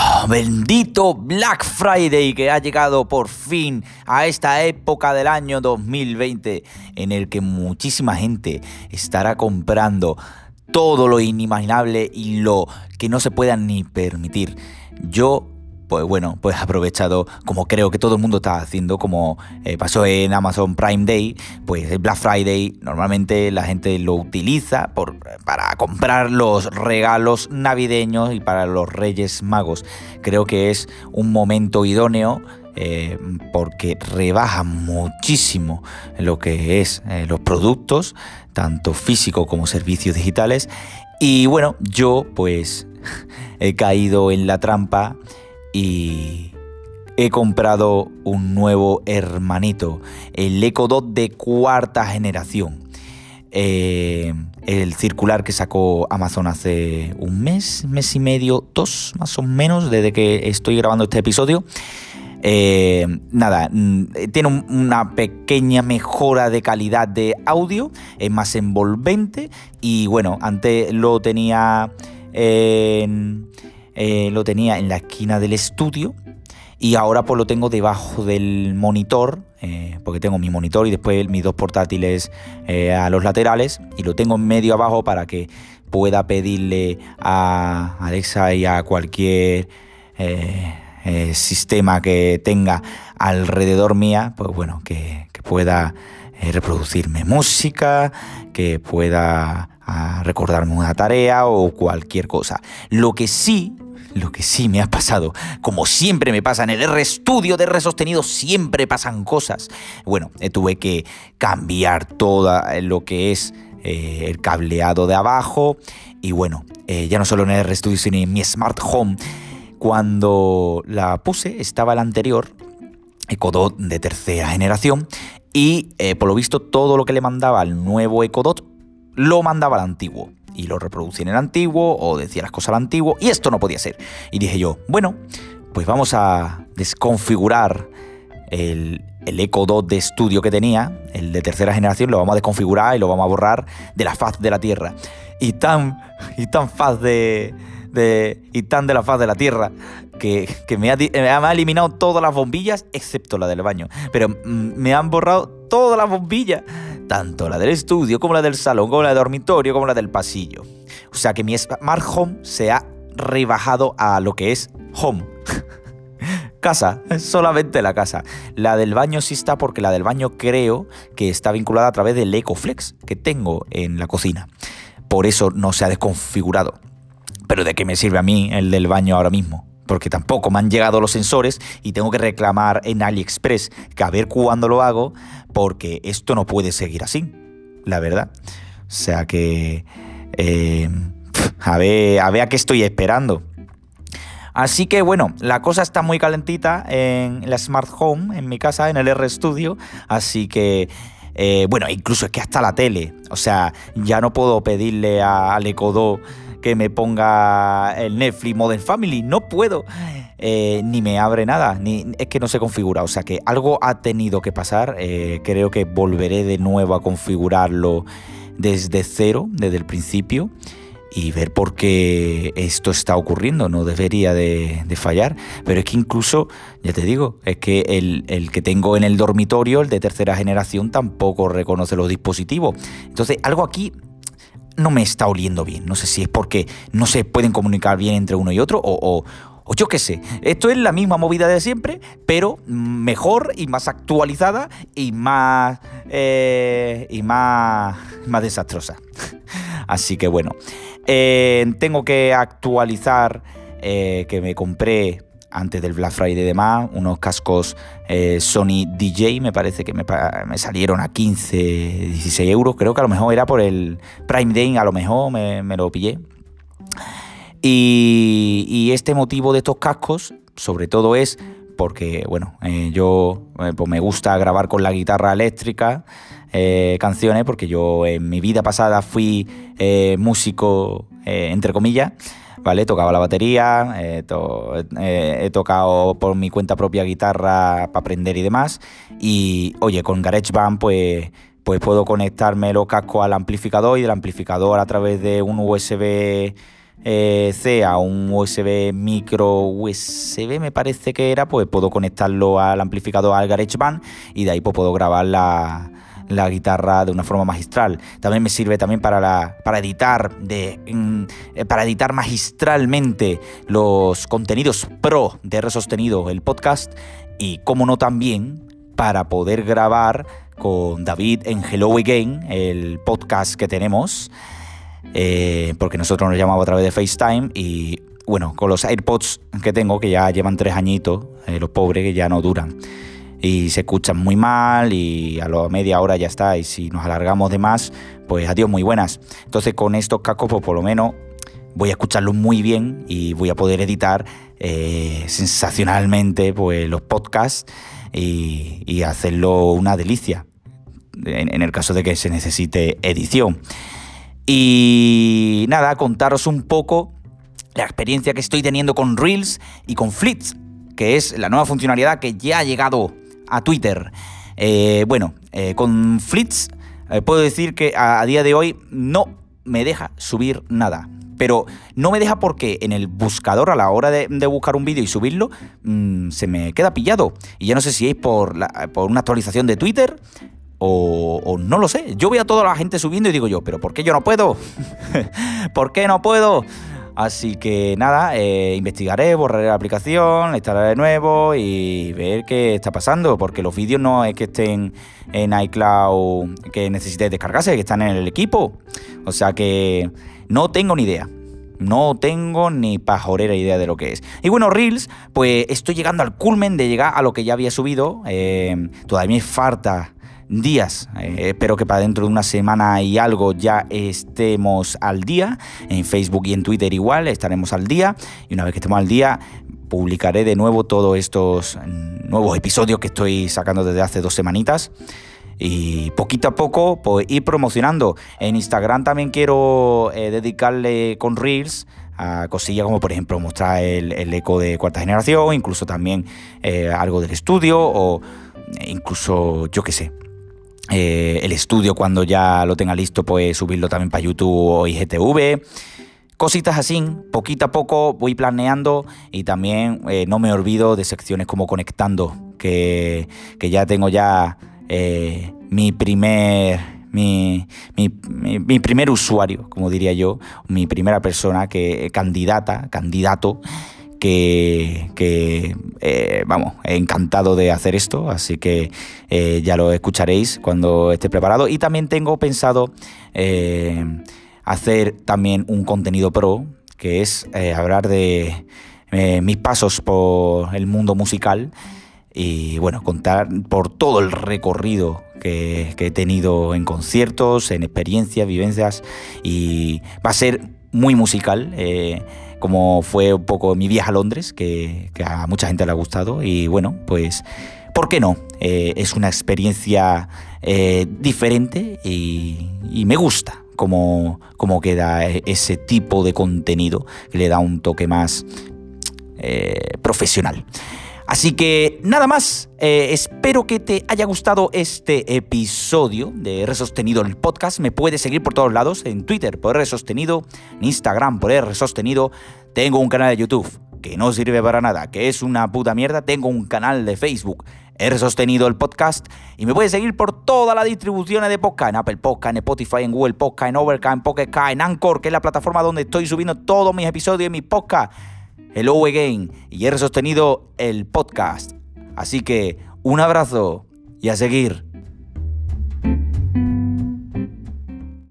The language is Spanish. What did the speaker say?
Oh, bendito Black Friday que ha llegado por fin a esta época del año 2020 en el que muchísima gente estará comprando todo lo inimaginable y lo que no se pueda ni permitir. Yo pues bueno, pues aprovechado, como creo que todo el mundo está haciendo, como eh, pasó en Amazon Prime Day, pues el Black Friday normalmente la gente lo utiliza por, para comprar los regalos navideños y para los Reyes Magos. Creo que es un momento idóneo eh, porque rebaja muchísimo lo que es eh, los productos, tanto físicos como servicios digitales. Y bueno, yo pues he caído en la trampa y he comprado un nuevo hermanito, el Echo Dot de cuarta generación. Eh, el circular que sacó Amazon hace un mes, mes y medio, dos más o menos, desde que estoy grabando este episodio. Eh, nada, mm, tiene una pequeña mejora de calidad de audio, es más envolvente y bueno, antes lo tenía en eh, lo tenía en la esquina del estudio y ahora pues lo tengo debajo del monitor, eh, porque tengo mi monitor y después mis dos portátiles eh, a los laterales y lo tengo en medio abajo para que pueda pedirle a Alexa y a cualquier sistema que tenga alrededor mía, pues bueno, que, que pueda reproducirme música, que pueda ah, recordarme una tarea o cualquier cosa. Lo que sí lo que sí me ha pasado, como siempre me pasa en el R Studio de R sostenido, siempre pasan cosas. Bueno, eh, tuve que cambiar todo lo que es eh, el cableado de abajo y bueno, eh, ya no solo en el R Studio, sino en mi Smart Home. Cuando la puse estaba el anterior, Ecodot de tercera generación, y por lo visto todo lo que le mandaba al nuevo Ecodot lo mandaba al antiguo y lo reproducía en el antiguo o decía las cosas al antiguo y esto no podía ser. Y dije yo, bueno, pues vamos a desconfigurar el, el Echo Dot de estudio que tenía, el de tercera generación, lo vamos a desconfigurar y lo vamos a borrar de la faz de la Tierra. Y tan, y tan faz de, de, y tan de la faz de la Tierra que, me, ha, me, ha, eliminado todas las bombillas excepto la del baño. Pero mm, me han borrado todas las bombillas tanto la del estudio como la del salón, como la del dormitorio, como la del pasillo. O sea que mi Smart Home se ha rebajado a lo que es home. casa, solamente la casa. La del baño sí está porque la del baño creo que está vinculada a través del EcoFlex que tengo en la cocina. Por eso no se ha desconfigurado. Pero ¿de qué me sirve a mí el del baño ahora mismo? Porque tampoco me han llegado los sensores y tengo que reclamar en AliExpress que a ver cuándo lo hago, porque esto no puede seguir así, la verdad. O sea que... Eh, a, ver, a ver a qué estoy esperando. Así que bueno, la cosa está muy calentita en la Smart Home, en mi casa, en el R Studio. Así que, eh, bueno, incluso es que hasta la tele. O sea, ya no puedo pedirle al Ecodo que me ponga el Netflix Modern Family. No puedo. Eh, ni me abre nada, ni es que no se configura. O sea que algo ha tenido que pasar. Eh, creo que volveré de nuevo a configurarlo desde cero, desde el principio. Y ver por qué esto está ocurriendo, no debería de, fallar. Pero es que incluso, ya te digo, es que el, el que tengo en el dormitorio, el de tercera generación, tampoco reconoce los dispositivos. Entonces, algo aquí no me está oliendo bien. No sé si es porque no se pueden comunicar bien entre uno y otro o, o, yo qué sé. Esto es la misma movida de siempre, pero mejor y más actualizada y más, eh, y más, más desastrosa. Así que bueno, eh, tengo que actualizar eh, que me compré antes del Black Friday y demás, unos cascos eh, Sony DJ, me parece que me, salieron a 15, 16 euros, creo que a lo mejor era por el Prime Day, a lo mejor me, lo pillé. Y, este motivo de estos cascos, sobre todo es porque, bueno, eh, yo eh, pues me gusta grabar con la guitarra eléctrica canciones, porque yo en mi vida pasada fui músico, entre comillas, ¿vale? Tocaba la batería, eh, eh, he tocado por mi cuenta propia guitarra para aprender y demás. Y oye, con GarageBand pues, pues puedo conectarme los cascos al amplificador y del amplificador a través de un USB eh, C a un USB micro USB me parece que era, pues puedo conectarlo al amplificador al GarageBand y de ahí pues puedo grabar la, la guitarra de una forma magistral. También me sirve también para, la, para editar de, eh, para editar magistralmente los contenidos pro de R sostenido el podcast y como no también para poder grabar con David en Hello Again, el podcast que tenemos, eh, porque nosotros nos llamamos a través de FaceTime y bueno, con los AirPods que tengo, que ya llevan tres añitos, eh, los pobres que ya no duran y se escuchan muy mal y a la media hora ya está y si nos alargamos de más pues adiós muy buenas. Entonces con estos cascos pues por lo menos voy a escucharlos muy bien y voy a poder editar eh, sensacionalmente pues los podcasts y, hacerlo una delicia en, el caso de que se necesite edición. Y nada contaros un poco la experiencia que estoy teniendo con Reels y con Flits que es la nueva funcionalidad que ya ha llegado a Twitter. Eh, bueno, eh, con Flits eh, puedo decir que a, día de hoy no me deja subir nada. Pero no me deja porque en el buscador a la hora de, buscar un vídeo y subirlo mm, se me queda pillado. Y ya no sé si es por, una actualización de Twitter o, o, no lo sé. Yo veo a toda la gente subiendo y digo yo, pero ¿por qué yo no puedo? ¿Por qué no puedo? Así que nada, eh, investigaré, borraré la aplicación, la instalaré de nuevo y ver qué está pasando, porque los vídeos no es que estén en iCloud que necesites descargarse, que están en el equipo. O sea que no tengo ni idea. No tengo ni pajorera idea de lo que es. Y bueno, Reels, pues estoy llegando al culmen de llegar a lo que ya había subido. Eh, todavía me falta días. Eh, espero que para dentro de una semana y algo ya estemos al día. En Facebook y en Twitter igual estaremos al día. Y una vez que estemos al día, publicaré de nuevo todos estos nuevos episodios que estoy sacando desde hace dos semanitas. Y poquito a poco, pues ir promocionando. En Instagram también quiero eh, dedicarle con Reels a cosillas como por ejemplo mostrar el, eco de cuarta generación, incluso también eh, algo del estudio o incluso yo qué sé, eh, el estudio cuando ya lo tenga listo, pues subirlo también para YouTube o IGTV. Cositas así, poquito a poco voy planeando y también eh, no me olvido de secciones como conectando, que, ya tengo ya eh, mi primer mi, mi, primer usuario, como diría yo, mi primera persona que candidata, candidato que, eh, vamos, encantado de hacer esto, así que eh, ya lo escucharéis cuando esté preparado. Y también tengo pensado eh, hacer también un contenido pro, que es hablar de mis pasos por el mundo musical y bueno, contar por todo el recorrido que, que, he tenido en conciertos, en experiencias, vivencias y va a ser muy musical como fue un poco mi viaje a Londres, que, a mucha gente le ha gustado. Y bueno, pues, ¿por qué no? Eh, es una experiencia eh, diferente y, me gusta cómo, cómo, queda ese tipo de contenido que le da un toque más eh, profesional. Así que nada más, eh, espero que te haya gustado este episodio de R Sostenido el podcast. Me puedes seguir por todos lados, en Twitter por R Sostenido, en Instagram por R Sostenido. Tengo un canal de YouTube que no sirve para nada, que es una puta mierda. Tengo un canal de Facebook, R Sostenido el podcast. Y me puedes seguir por todas las distribuciones de podcast, en Apple Podcast, en Spotify, en Google Podcast, en Overcast, en Pocket en Anchor, que es la plataforma donde estoy subiendo todos mis episodios de mi podcast. Hello Again y he sostenido el podcast. Así que un abrazo y a seguir